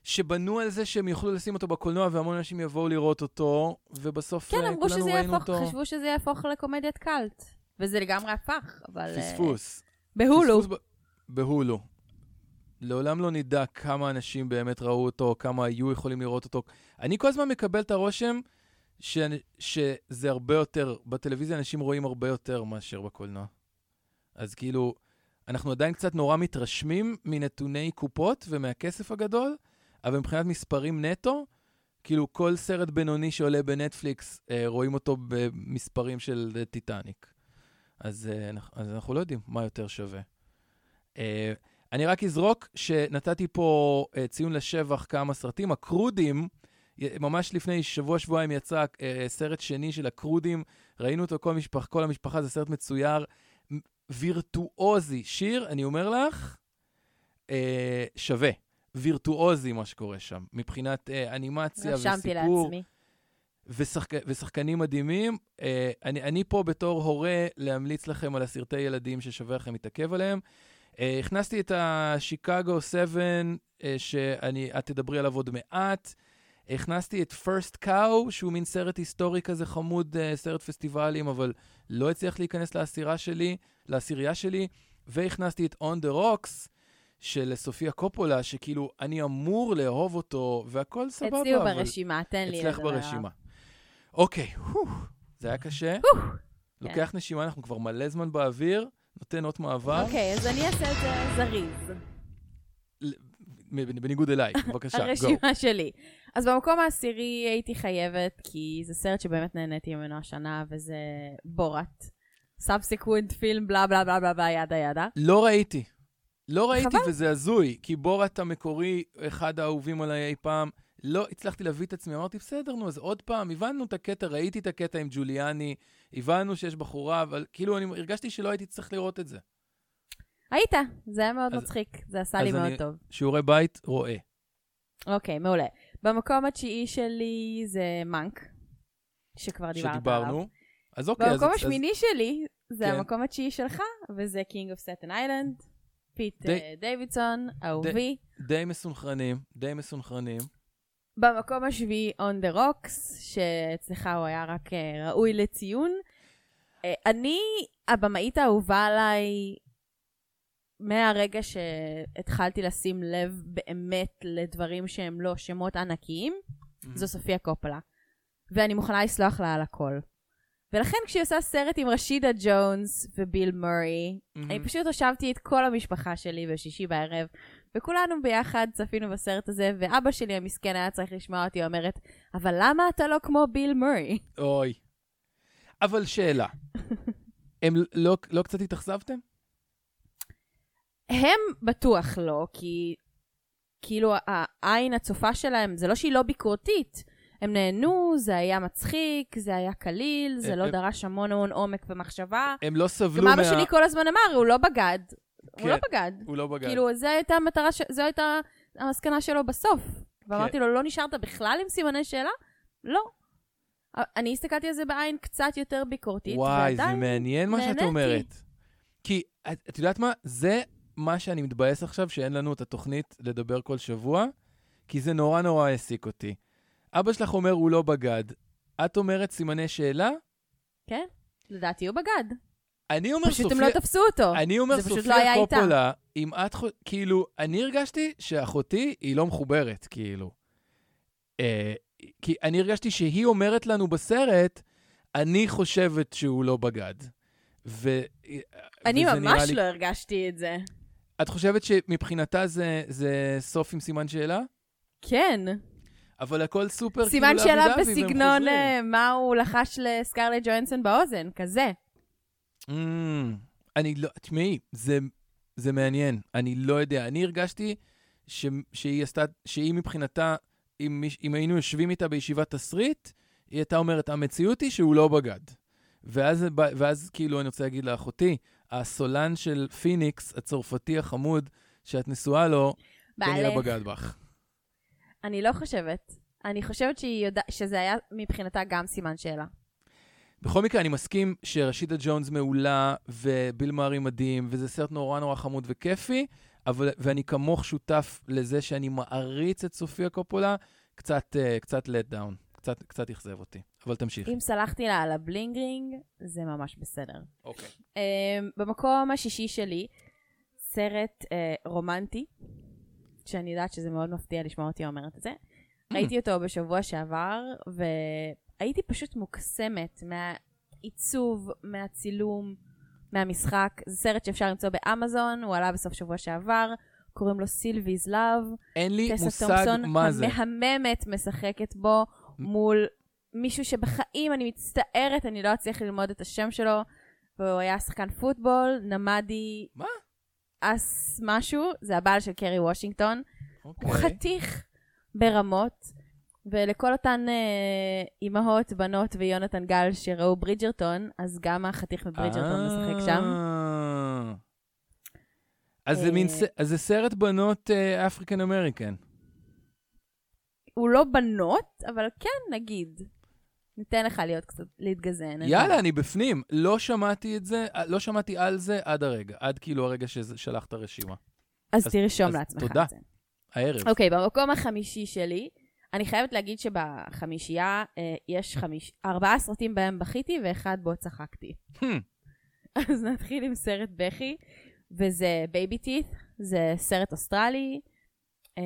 שבנו על זה שהם יוכלו לשים אותו בקולנוע והמון אנשים יבואו לראות אותו, ובסוף כן, אה, כולנו ראינו יפוך, אותו. כן, חשבו שזה יהפוך לקומדיית קאלט. וזה לגמרי הפך, אבל... אה, פספוס. בהולו. פספוס ב... בהולו. לעולם לא נדע כמה אנשים באמת ראו אותו, כמה היו יכולים לראות אותו. אני כל הזמן מקבל את הרושם ש... שזה הרבה יותר, בטלוויזיה אנשים רואים הרבה יותר מאשר בקולנוע. אז כאילו, אנחנו עדיין קצת נורא מתרשמים מנתוני קופות ומהכסף הגדול, אבל מבחינת מספרים נטו, כאילו כל סרט בינוני שעולה בנטפליקס, אה, רואים אותו במספרים של אה, טיטניק. אז, אה, אז אנחנו לא יודעים מה יותר שווה. אה, אני רק אזרוק שנתתי פה uh, ציון לשבח כמה סרטים. הקרודים, ממש לפני שבוע-שבועיים יצא uh, סרט שני של הקרודים, ראינו אותו כל, משפח, כל המשפחה, זה סרט מצויר, וירטואוזי. שיר, אני אומר לך, uh, שווה. וירטואוזי מה שקורה שם, מבחינת uh, אנימציה וסיפור. רשמתי לעצמי. ושחק... ושחקנים מדהימים. Uh, אני, אני פה בתור הורה להמליץ לכם על הסרטי ילדים ששווה לכם להתעכב עליהם. Uh, הכנסתי את השיקגו 7, uh, שאת תדברי עליו עוד מעט. הכנסתי את First Cow, שהוא מין סרט היסטורי כזה חמוד, uh, סרט פסטיבלים, אבל לא הצליח להיכנס לעשירה שלי, לעשירייה שלי. והכנסתי את On the Rocks, של סופיה קופולה, שכאילו, אני אמור לאהוב אותו, והכל סבבה, אצלי הוא ברשימה, תן לי. אצלך ברשימה. אוקיי, זה היה קשה. לוקח כן. נשימה, אנחנו כבר מלא זמן באוויר. נותן אות מעבר. אוקיי, אז אני אעשה את זה זריז. בניגוד אליי, [LAUGHS] בבקשה, go. הרשימה שלי. אז במקום העשירי הייתי חייבת, כי זה סרט שבאמת נהניתי ממנו השנה, וזה בורת. Subsequent Film, בלה בלה בלה בלה בלה, yada yada. לא ראיתי. לא ראיתי, וזה הזוי, כי בורת המקורי, אחד האהובים עליי אי פעם, לא הצלחתי להביא את עצמי, אמרתי, בסדר, נו, אז עוד פעם, הבנו את הקטע, ראיתי את הקטע עם ג'וליאני, הבנו שיש בחורה, אבל כאילו, אני הרגשתי שלא הייתי צריך לראות את זה. היית, זה היה מאוד אז, מצחיק, זה עשה לי מאוד טוב. שיעורי בית, רואה. אוקיי, מעולה. במקום התשיעי שלי זה מאנק, שכבר דיברת עליו. שדיברנו. אז אוקיי, אז... במקום אז- השמיני שלי, זה כן. המקום התשיעי שלך, וזה King of Staten Island, פיט די- אה, דיווידסון, אהובי. די מסונכרנים, די מסונכרנים. במקום השביעי On the Rocks, שאצלך הוא היה רק אה, ראוי לציון. אה, אני, הבמאית האהובה עליי, מהרגע שהתחלתי לשים לב באמת לדברים שהם לא שמות ענקיים, זו סופיה קופלה. ואני מוכנה לסלוח לה על הכל. ולכן כשהיא עושה סרט עם רשידה ג'ונס וביל מורי, מהמם. אני פשוט הושבתי את כל המשפחה שלי בשישי בערב, וכולנו ביחד צפינו בסרט הזה, ואבא שלי המסכן היה צריך לשמוע אותי אומרת, אבל למה אתה לא כמו ביל מורי? אוי. אבל שאלה, הם לא, לא קצת התאכזבתם? הם בטוח לא, כי כאילו העין הצופה שלהם, זה לא שהיא לא ביקורתית. הם נהנו, זה היה מצחיק, זה היה קליל, זה הם- לא הם- דרש המון המון עומק ומחשבה. הם לא סבלו גם מה... אבא שלי כל הזמן אמר, הוא לא בגד. כן. הוא לא בגד. הוא לא בגד. כאילו, זו הייתה המטרה, ש... זו הייתה המסקנה שלו בסוף. כן. ואמרתי לו, לא נשארת בכלל עם סימני שאלה? לא. אני הסתכלתי על זה בעין קצת יותר ביקורתית, וואי, זה מעניין מה שאת. אומרת. כי, את, את יודעת מה? זה מה שאני מתבאס עכשיו, שאין לנו את התוכנית לדבר כל שבוע, כי זה נורא נורא העסיק אותי. אבא שלך אומר, הוא לא בגד. את אומרת סימני שאלה? כן, לדעתי הוא בגד. אני אומר פשוט סופיה... הם לא תפסו אותו. אני אומר, פשוט סופיה לא. קופולה, אם את... חו- כאילו, אני הרגשתי שאחותי היא לא מחוברת, כאילו. אה, כי אני הרגשתי שהיא אומרת לנו בסרט, אני חושבת שהוא לא בגד. ו... אני וזה נראה ממש לי- לא הרגשתי את זה. את חושבת שמבחינתה זה, זה סוף עם סימן שאלה? כן. אבל הכל סופר סימן כאילו שאלה לאבי דבי, והם בסגנון חוזרים. אה, מה הוא לחש לסקרלט ג'ואנסון באוזן, כזה. Mm, אני לא, תשמעי, זה, זה מעניין, אני לא יודע. אני הרגשתי ש, שהיא עשתה, שהיא מבחינתה, אם, אם היינו יושבים איתה בישיבת תסריט, היא הייתה אומרת, המציאות היא שהוא לא בגד. ואז, ואז כאילו, אני רוצה להגיד לאחותי, הסולן של פיניקס, הצרפתי החמוד, שאת נשואה לו, כנראה. בגד בך. אני לא חושבת. אני חושבת יודע, שזה היה מבחינתה גם סימן שאלה. בכל מקרה, אני מסכים שרשידה ג'ונס מעולה, וביל מארי מדהים, וזה סרט נורא נורא חמוד וכיפי, אבל, ואני כמוך שותף לזה שאני מעריץ את סופיה קופולה, קצת, uh, קצת let down, קצת, קצת אכזב אותי. אבל תמשיך. אם סלחתי לה על הבלינגרינג, זה ממש בסדר. אוקיי. Um, במקום השישי שלי, סרט uh, רומנטי, שאני יודעת שזה מאוד מפתיע לשמוע אותי אומרת את זה. ראיתי אותו בשבוע שעבר, והייתי פשוט מוקסמת מהעיצוב, מהצילום, מהמשחק. זה סרט שאפשר למצוא באמזון, הוא עלה בסוף שבוע שעבר, קוראים לו סילביז לאב. אין לי טסה מושג תומפסון מה זה. המהממת משחקת בו מול מישהו שבחיים אני מצטערת, אני לא אצליח ללמוד את השם שלו, והוא היה שחקן פוטבול, נמדי... מה? אס משהו, זה הבעל של קרי וושינגטון. אוקיי. הוא חתיך ברמות, ולכל אותן אה, אימהות, בנות ויונתן גל שראו ברידג'רטון, אז גם החתיך מברידג'רטון משחק שם. אה. אז זה מין, אה, אז זה סרט בנות אפריקן אמריקן. הוא לא בנות, אבל כן, נגיד. ניתן לך להיות קצת, להתגזען. אין יאללה. אני בפנים. לא שמעתי את זה, לא שמעתי על זה עד הרגע, עד כאילו הרגע ששלחת רשימה. אז אז- תרשום לעצמך תודה. את זה. הערב. אוקיי, במקום החמישי שלי, אני חייבת להגיד שבחמישייה אה, יש חמיש... ארבעה סרטים בהם בכיתי ואחד בו צחקתי. Hmm. אז נתחיל עם סרט בכי, וזה Babyteeth, זה סרט אוסטרלי. אה,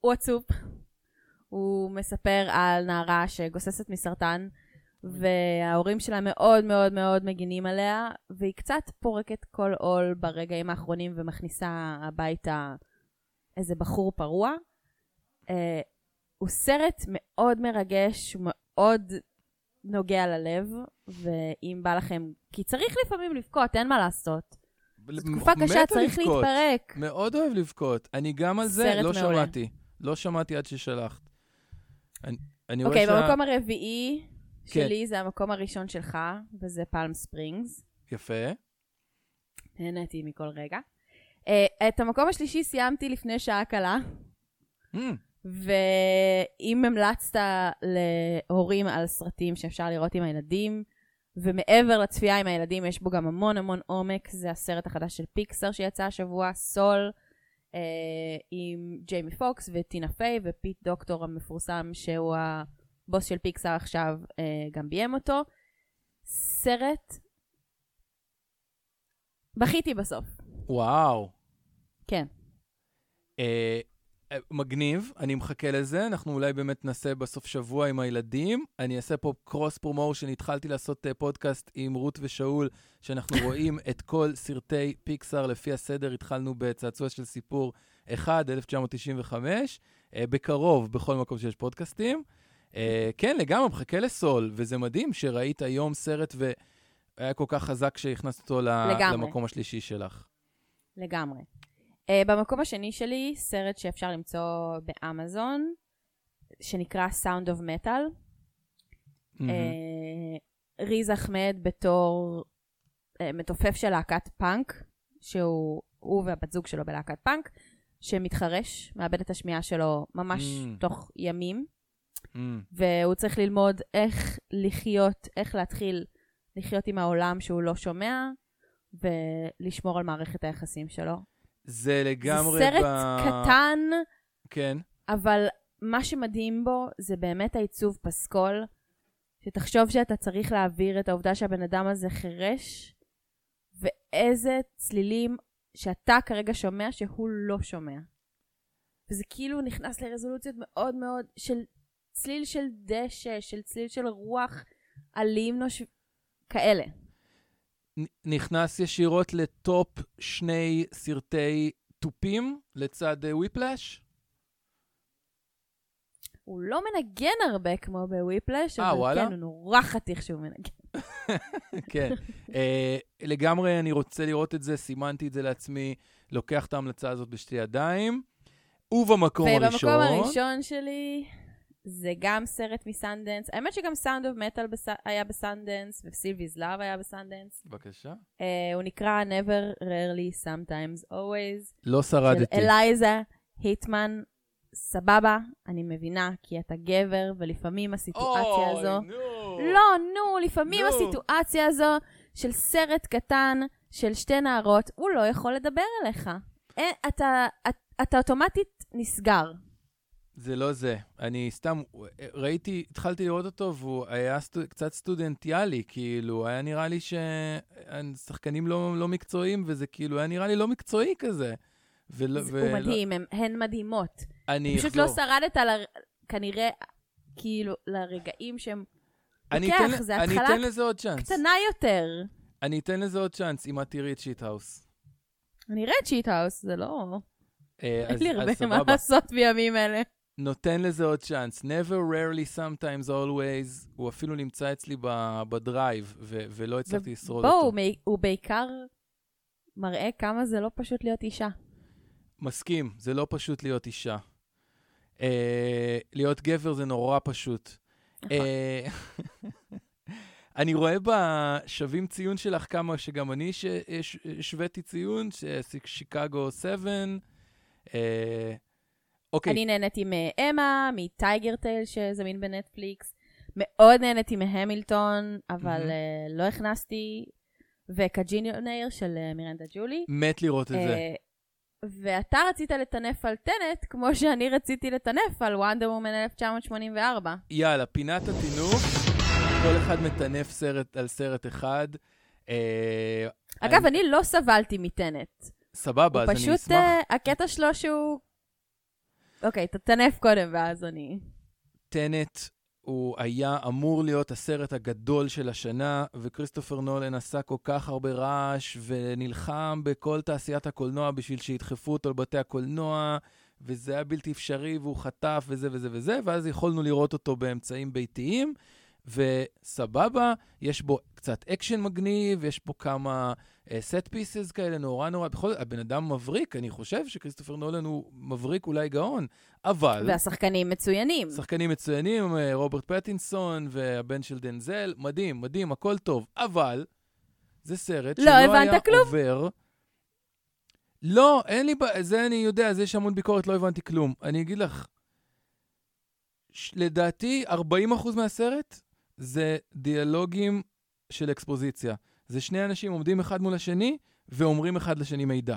הוא עצוב. הוא מספר על נערה שגוססת מסרטן, וההורים שלה מאוד מאוד מאוד מגינים עליה, והיא קצת פורקת כל עול ברגעים האחרונים ומכניסה הביתה איזה בחור פרוע. אה, הוא סרט מאוד מרגש, הוא מאוד נוגע ללב, ואם בא לכם, כי צריך לפעמים לבכות, אין מה לעשות. זו תקופה קשה, צריך לבכות. להתפרק. מאוד אוהב לבכות. אני גם על זה, לא מעולה. שמעתי. לא שמעתי עד ששלחת. אני, אני אוקיי, שה... במקום הרביעי כן. שלי זה המקום הראשון שלך, וזה פלם ספרינגס. יפה. נהניתי מכל רגע. Uh, את המקום השלישי סיימתי לפני שעה קלה, Mm, ואם המלצת להורים על סרטים שאפשר לראות עם הילדים, ומעבר לצפייה עם הילדים, יש בו גם המון המון עומק, זה הסרט החדש של פיקסר שיצא השבוע, Soul, אה, עם ג'יימי פוקס וטינה פיי ופיט דוקטור המפורסם, שהוא הבוס של פיקסר עכשיו, אה, גם ביים אותו. סרט... בכיתי בסוף, וואו. כן. אה, אה, מגניב, אני מחכה לזה, אנחנו אולי באמת נעשה בסוף שבוע עם הילדים. אני אעשה פה cross promotion, התחלתי לעשות אה, פודקאסט עם רות ושאול, שאנחנו [LAUGHS] רואים את כל סרטי פיקסאר לפי הסדר, התחלנו בצעצוע של סיפור 1, 1995, אה, בקרוב, בכל מקום שיש פודקאסטים. אה, כן, לגמרי, מחכה ל Soul, וזה מדהים שראית היום סרט והיה כל כך חזק שהכנסת אותו לגמרי. למקום השלישי שלך. לגמרי. Uh, במקום השני שלי, סרט שאפשר למצוא באמזון, שנקרא Sound of Metal. מהמם. אה, ריז אחמד בתור אה, מתופף של להקת פאנק, שהוא, הוא והבת זוג שלו בלהקת פאנק, שמתחרש, מאבד את השמיעה שלו ממש Mm. תוך ימים, מהמם. והוא צריך ללמוד איך לחיות, איך להתחיל לחיות עם העולם שהוא לא שומע, ולשמור על מערכת היחסים שלו. זה לגמרי... זה סרט ב... קטן, כן. אבל מה שמדהים בו זה באמת העיצוב פסקול, שתחשוב שאתה צריך להעביר את העובדה שהבן אדם הזה חירש, ואיזה צלילים שאתה כרגע שומע שהוא לא שומע. וזה כאילו נכנס לרזולוציות מאוד מאוד של צליל של דשא, של צליל של רוח אלים נוש... כאלה. נכנס ישירות לטופ שני סרטי תופים לצד אה, וויפלאש? הוא לא מנגן הרבה כמו בוויפלש, אה, אבל וואלה? כן, הוא נורא חתיך שהוא מנגן. [LAUGHS] כן. אה, לגמרי אני רוצה לראות את זה, סימנתי את זה לעצמי, לוקח את ההמלצה הזאת בשתי ידיים. ובמקום הראשון... ובמקום הראשון שלי, זה גם סרט מסנדנס. האמת שגם Sound of Metal היה בסנדנס, ו Sylvie's Love היה בסנדנס. בבקשה. Uh, הוא נקרא Never, Rarely, Sometimes, Always, לא של שרדתי. אלייזה היטמן. סבבה, אני מבינה, כי אתה גבר, ולפעמים הסיטואציה אוי, הזו... נו. לא, נו, לפעמים נו. הסיטואציה הזו של סרט קטן של שתי נערות, הוא לא יכול לדבר אליך. אה, אתה, אתה, אתה אוטומטית נסגר. זה לא זה. אני סתם, ראיתי, התחלתי לראות אותו, והוא היה סטו, קצת סטודנטיאלי, כאילו, היה נראה לי ששחקנים לא, לא מקצועיים, וזה כאילו, היה נראה לי לא מקצועי כזה. ולא, זה- הוא מדהים, הם, הן מדהימות. אני פשוט אחזור. לא שרדת ל... כנראה, כאילו, לרגעים שהם... אני אתן, זה אני אתן לזה עוד צ'אנס. קטנה יותר. אני אתן לזה עוד צ'אנס, אם את תראי את Shithouse. אני אראה את Shithouse, זה לא... אה, אין לי הרבה מה. לעשות בימים אלה. נותן לזה עוד צ'אנס. Never, rarely, sometimes, always. הוא אפילו נמצא אצלי ב drive, ו- ולא הצלחתי לשרוד בואו, אותו. מי- הוא בעיקר מראה כמה זה לא פשוט להיות אישה. מסכים, זה לא פשוט להיות אישה. אה, להיות גבר זה נורא פשוט. נכון. אה, [LAUGHS] אני רואה בשווים ציון שלך כמה שגם אני ש- ש- השוויתי ציון, ששיקגו 7. אה, אוקיי, אני נהניתי מאמה, מטייגר טייל שזמין בנטפליקס, מאוד נהניתי מהמילטון, אבל. אה, לא הכנסתי, וקג'יניונר של אה, מירנדה ג'ולי. מת לראות את זה. אה, ואתה רצית לטנף על טנט, כמו שאני רציתי לטנף על וונדר וומן 1984. יאללה, פינת הטינוף, כל אחד מטנף סרט על סרט אחד. אגב, אני לא סבלתי מטנט. סבבה, הוא אז אני פשוט, אשמח. אה, הקטע שלו שהוא... אוקיי, תטנף קודם, ואז אני... טנט הוא היה אמור להיות הסרט הגדול של השנה, וכריסטופר נולן עשה כל כך הרבה רעש, ונלחם בכל תעשיית הקולנוע בשביל שידחפו אותו לבתי הקולנוע, וזה היה בלתי אפשרי, והוא חטף, וזה וזה וזה, ואז יכולנו לראות אותו באמצעים ביתיים, וסבבה, יש בו קצת אקשן מגניב, יש בו כמה set אה, pieces כאלה נורא נורא, בכל זאת, הבן אדם מבריק, אני חושב שכריסטופר נולן הוא מבריק אולי גאון, אבל... והשחקנים מצוינים. שחקנים מצוינים, אה, רוברט פטינסון והבן של דנזל, מדהים, מדהים, הכל טוב. אבל זה סרט לא שלא היה כלום. עובר... לא, אין לי, ב- זה אני יודע, זה יש המון ביקורת, לא הבנתי כלום. אני אגיד לך, ש- לדעתי, 40% מהסרט זה דיאלוגים של אקספוזיציה. זה שני אנשים עומדים אחד מול השני ואומרים אחד לשני מידע.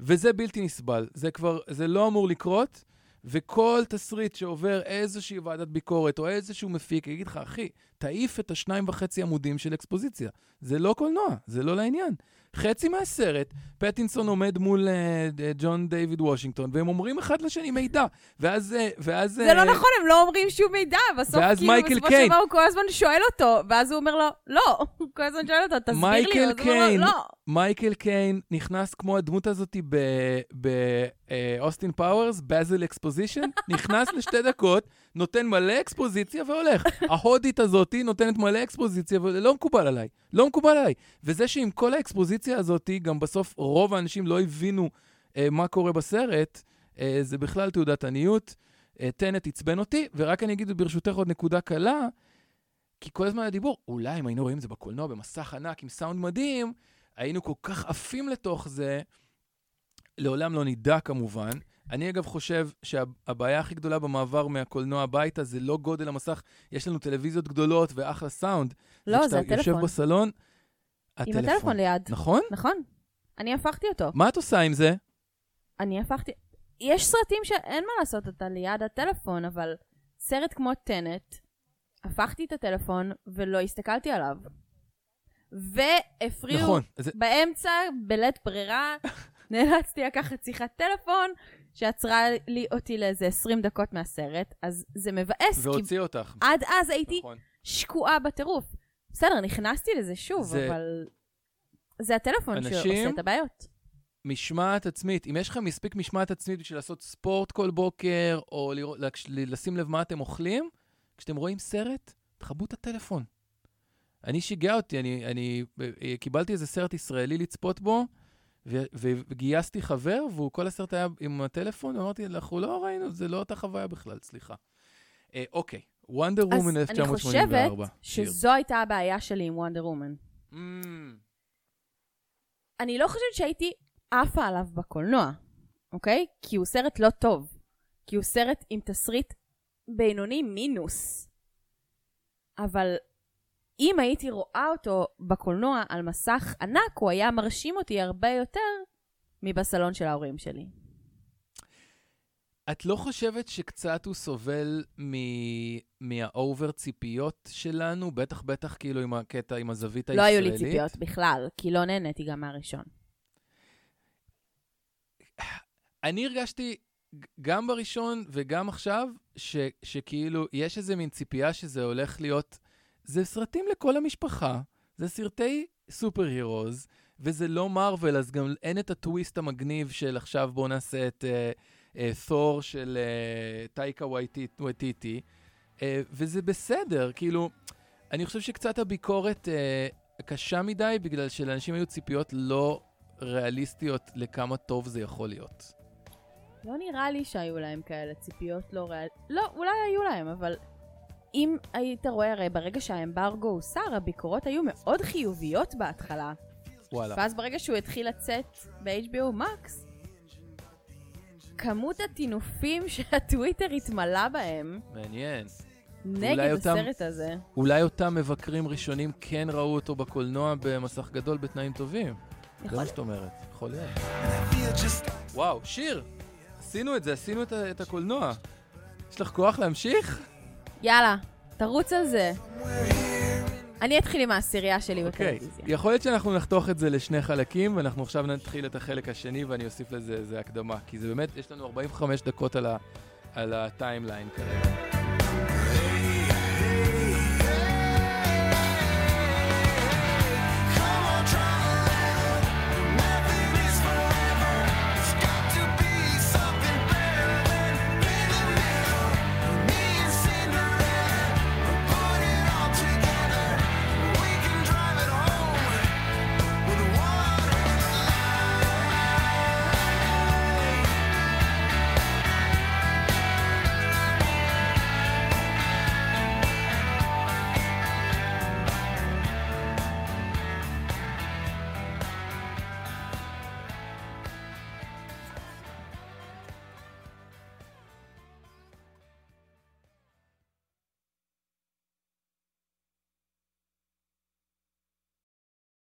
וזה בלתי נסבל. זה כבר, זה לא אמור לקרות, וכל תסריט שעובר איזושהי ועדת ביקורת או איזשהו מפיק, יגיד לך, אחי, תעיף את השניים וחצי עמודים של אקספוזיציה. זה לא קולנוע, זה לא לעניין. חצי מהסרט, פטינסון עומד מול אה, ג'ון דיוויד וושינגטון, והם אומרים אחד לשני מידע. ואז... אה, ואז זה אה, לא נכון, הם לא אומרים שום מידע. בסוף, כאילו, בסופו. של דבר הוא כל הזמן שואל אותו, ואז הוא אומר לו, לא. הוא כל הזמן שואל אותו, תסביר לי, ואז הוא אומר. לו, לא. מייקל קיין נכנס כמו הדמות הזאת באוסטין פאוורס, Basil Exposition, נכנס לשתי דקות, נותן מלא אקספוזיציה והולך. ההודית הזאתי נותנת מלא אקספוזיציה, ולא מקובל עליי. לא מקובל עליי. וזה שעם כל האקספוזיציה הזאתי, גם בסוף רוב האנשים לא הבינו אה, מה קורה בסרט, אה, זה בכלל תעודת עניות. אה, טנט עצבן אותי, ורק אני אגיד ברשותך עוד נקודה קלה, כי כל הזמן הדיבור, אולי אם היינו רואים את זה בקולנוע במסך ענק עם סאונד מדהים, היינו כל כך עפים לתוך זה, לעולם לא נדע כמובן. אני אגב חושב שהבעיה הכי גדולה במעבר מהקולנוע הביתה זה לא גודל המסך, יש לנו טלוויזיות גדולות ואחלה סאונד. לא, זה כשאתה יושב הטלפון. בסלון, עם הטלפון. הטלפון ליד. נכון? נכון. אני הפכתי אותו. מה את עושה עם זה? אני הפכתי... יש סרטים שאין מה לעשות אותה ליד הטלפון, אבל סרט כמו טנט, הפכתי את הטלפון ולא הסתכלתי עליו. והפריעו נכון. זה, באמצע, בלית ברירה, [LAUGHS] נאלצתי לקחת שיחת טלפון שעצרה לי אותי לאיזה 20 דקות מהסרט, אז זה מבאס, והוציא אותך. עד אז הייתי נכון. שקועה בטירוף. בסדר, נכנסתי לזה שוב, זה- אבל זה הטלפון אנשים- שעושה את הבעיות. משמעת עצמית, אם יש לכם מספיק משמעת עצמית בשביל לעשות ספורט כל בוקר, או לראות, להקש- לשים לב מה אתם אוכלים, כשאתם רואים סרט, תכבו את הטלפון. אני שיגע אותי, אני, אני אה, קיבלתי איזה סרט ישראלי לצפות בו, וגייסתי חבר, והוא כל הסרט היה עם הטלפון, ואמרתי, אנחנו לא ראינו, זה לא אותה חוויה בכלל, סליחה. אה, אוקיי, וונדר אז וומן אני 1984. חושבת שיר. שזו הייתה הבעיה שלי עם וונדר וומן. Mm, אני לא חושבת שהייתי עפה עליו בקולנוע, אוקיי? כי הוא סרט לא טוב. כי הוא סרט עם תסריט בינוני מינוס. אבל אם הייתי רואה אותו בקולנוע על מסך ענק, הוא היה מרשים אותי הרבה יותר מבסלון של ההורים שלי. את לא חושבת שקצת הוא סובל מ- מהאובר ציפיות שלנו? בטח, בטח כאילו עם הקטע, עם הזווית לא הישראלית. היו לי ציפיות בכלל, כי לא נהניתי גם מהראשון. אני הרגשתי, גם בראשון וגם עכשיו, ש, שכאילו, יש איזה מין ציפייה שזה הולך להיות... זה סרטים לכל המשפחה, זה סרטי סופר הירוז, וזה לא מארוול, אז גם אין את הטוויסט המגניב של עכשיו בואו נעשה את תור של uh, טייקה וייטי- וייטיטי, uh, וזה בסדר, כאילו, אני חושב שקצת הביקורת uh, קשה מדי, בגלל שלאנשים היו ציפיות לא ריאליסטיות לכמה טוב זה יכול להיות. לא נראה לי שהיו להם כאלה ציפיות לא ריאל... לא, אולי היו להם, אבל אם היית רואה, הרי ברגע שהאמברגו הוסר, הביקורות היו מאוד חיוביות בהתחלה. וואלה. ואז ברגע שהוא התחיל לצאת ב-HBO Max, כמות הטינופים [LAUGHS] שהטוויטר התמלא בהם מעניין. נגד אותם- הסרט הזה. אולי אותם מבקרים ראשונים כן ראו אותו בקולנוע במסך גדול בתנאים טובים. זה יכול מה שאת אומרת, יכול להיות. וואו, שיר, עשינו את זה, עשינו את, את הקולנוע. יש לך כוח להמשיך? יאללה, תרוץ על זה. אני אתחיל עם העשירייה שלי אוקיי. בטלוויזיה. יכול להיות שאנחנו נחתוך את זה לשני חלקים, ואנחנו עכשיו נתחיל את החלק השני, ואני אוסיף לזה איזה הקדמה. כי זה באמת, יש לנו 45 דקות על הטיימליין כרגע.